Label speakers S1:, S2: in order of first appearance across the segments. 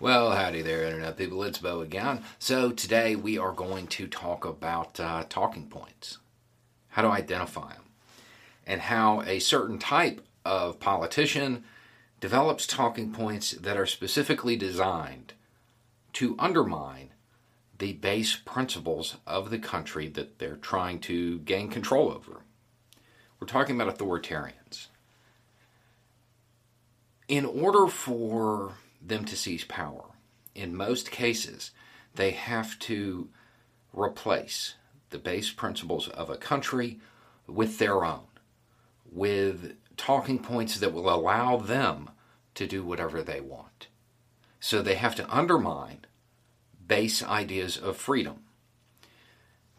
S1: Well, howdy there, Internet people. It's Beau again. So, today we are going to talk about uh, talking points, how to identify them, and how a certain type of politician develops talking points that are specifically designed to undermine the base principles of the country that they're trying to gain control over. We're talking about authoritarians. In order for them to seize power. In most cases, they have to replace the base principles of a country with their own, with talking points that will allow them to do whatever they want. So they have to undermine base ideas of freedom.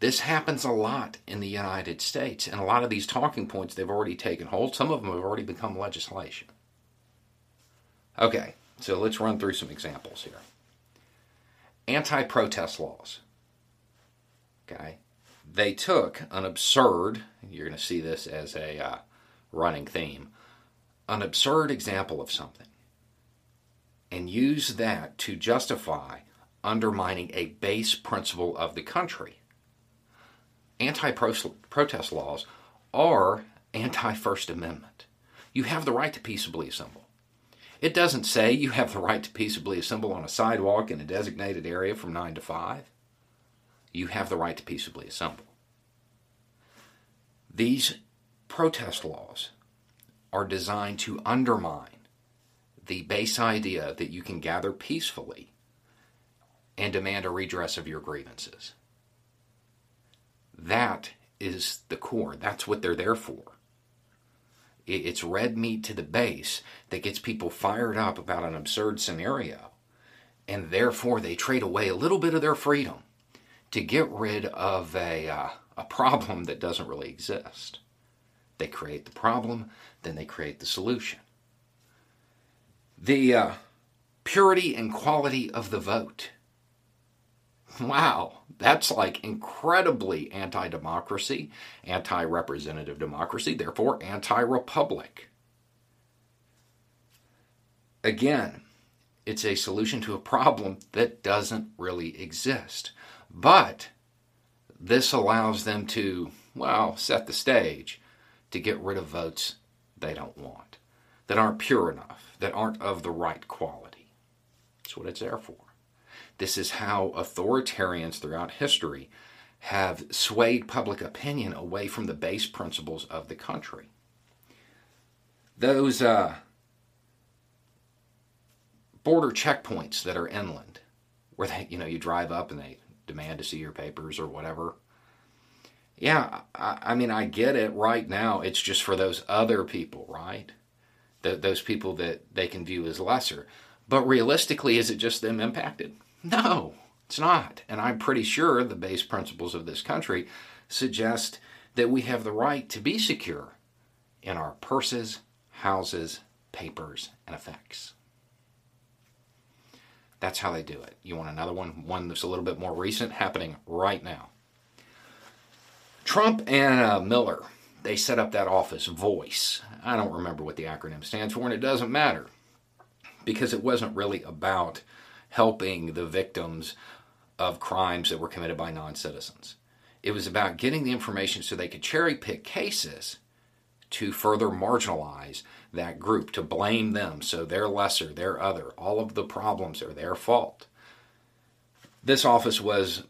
S1: This happens a lot in the United States, and a lot of these talking points they've already taken hold. Some of them have already become legislation. Okay, so let's run through some examples here. Anti protest laws. Okay. They took an absurd, you're going to see this as a uh, running theme, an absurd example of something, and used that to justify undermining a base principle of the country. Anti protest laws are anti First Amendment. You have the right to peaceably assemble. It doesn't say you have the right to peaceably assemble on a sidewalk in a designated area from 9 to 5. You have the right to peaceably assemble. These protest laws are designed to undermine the base idea that you can gather peacefully and demand a redress of your grievances. That is the core. That's what they're there for. It's red meat to the base that gets people fired up about an absurd scenario. And therefore, they trade away a little bit of their freedom to get rid of a, uh, a problem that doesn't really exist. They create the problem, then they create the solution. The uh, purity and quality of the vote. Wow, that's like incredibly anti democracy, anti representative democracy, therefore anti republic. Again, it's a solution to a problem that doesn't really exist. But this allows them to, well, set the stage to get rid of votes they don't want, that aren't pure enough, that aren't of the right quality. That's what it's there for. This is how authoritarians throughout history have swayed public opinion away from the base principles of the country. Those uh, border checkpoints that are inland, where they, you know, you drive up and they demand to see your papers or whatever. Yeah, I, I mean, I get it. Right now, it's just for those other people, right? Those people that they can view as lesser. But realistically, is it just them impacted? No, it's not. And I'm pretty sure the base principles of this country suggest that we have the right to be secure in our purses, houses, papers, and effects. That's how they do it. You want another one? One that's a little bit more recent, happening right now. Trump and uh, Miller, they set up that office, Voice. I don't remember what the acronym stands for, and it doesn't matter because it wasn't really about helping the victims of crimes that were committed by non citizens. It was about getting the information so they could cherry pick cases to further marginalize that group, to blame them so they're lesser, they're other. All of the problems are their fault. This office was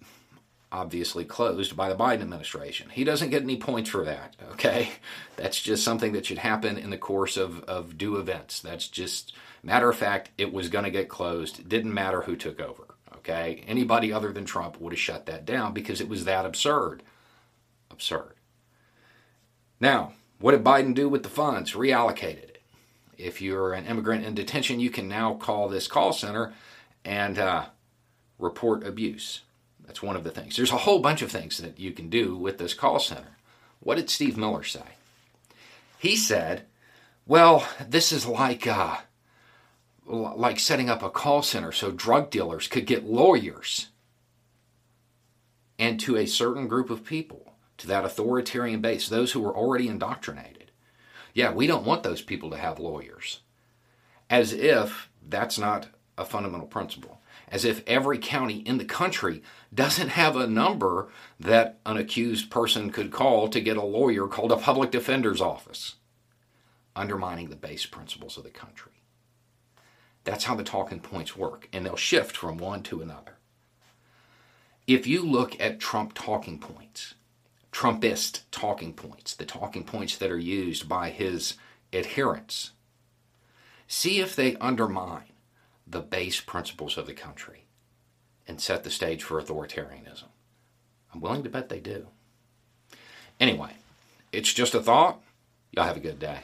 S1: obviously closed by the Biden administration. He doesn't get any points for that, okay? That's just something that should happen in the course of, of due events. That's just Matter of fact, it was going to get closed. It didn't matter who took over. Okay? Anybody other than Trump would have shut that down because it was that absurd. Absurd. Now, what did Biden do with the funds? Reallocated it. If you're an immigrant in detention, you can now call this call center and uh, report abuse. That's one of the things. There's a whole bunch of things that you can do with this call center. What did Steve Miller say? He said, "Well, this is like uh, like setting up a call center so drug dealers could get lawyers." And to a certain group of people, to that authoritarian base, those who were already indoctrinated. Yeah, we don't want those people to have lawyers. As if that's not a fundamental principle as if every county in the country doesn't have a number that an accused person could call to get a lawyer called a public defender's office, undermining the base principles of the country. That's how the talking points work, and they'll shift from one to another. If you look at Trump talking points, Trumpist talking points, the talking points that are used by his adherents, see if they undermine the base principles of the country and set the stage for authoritarianism. I'm willing to bet they do. Anyway, it's just a thought. Y'all have a good day.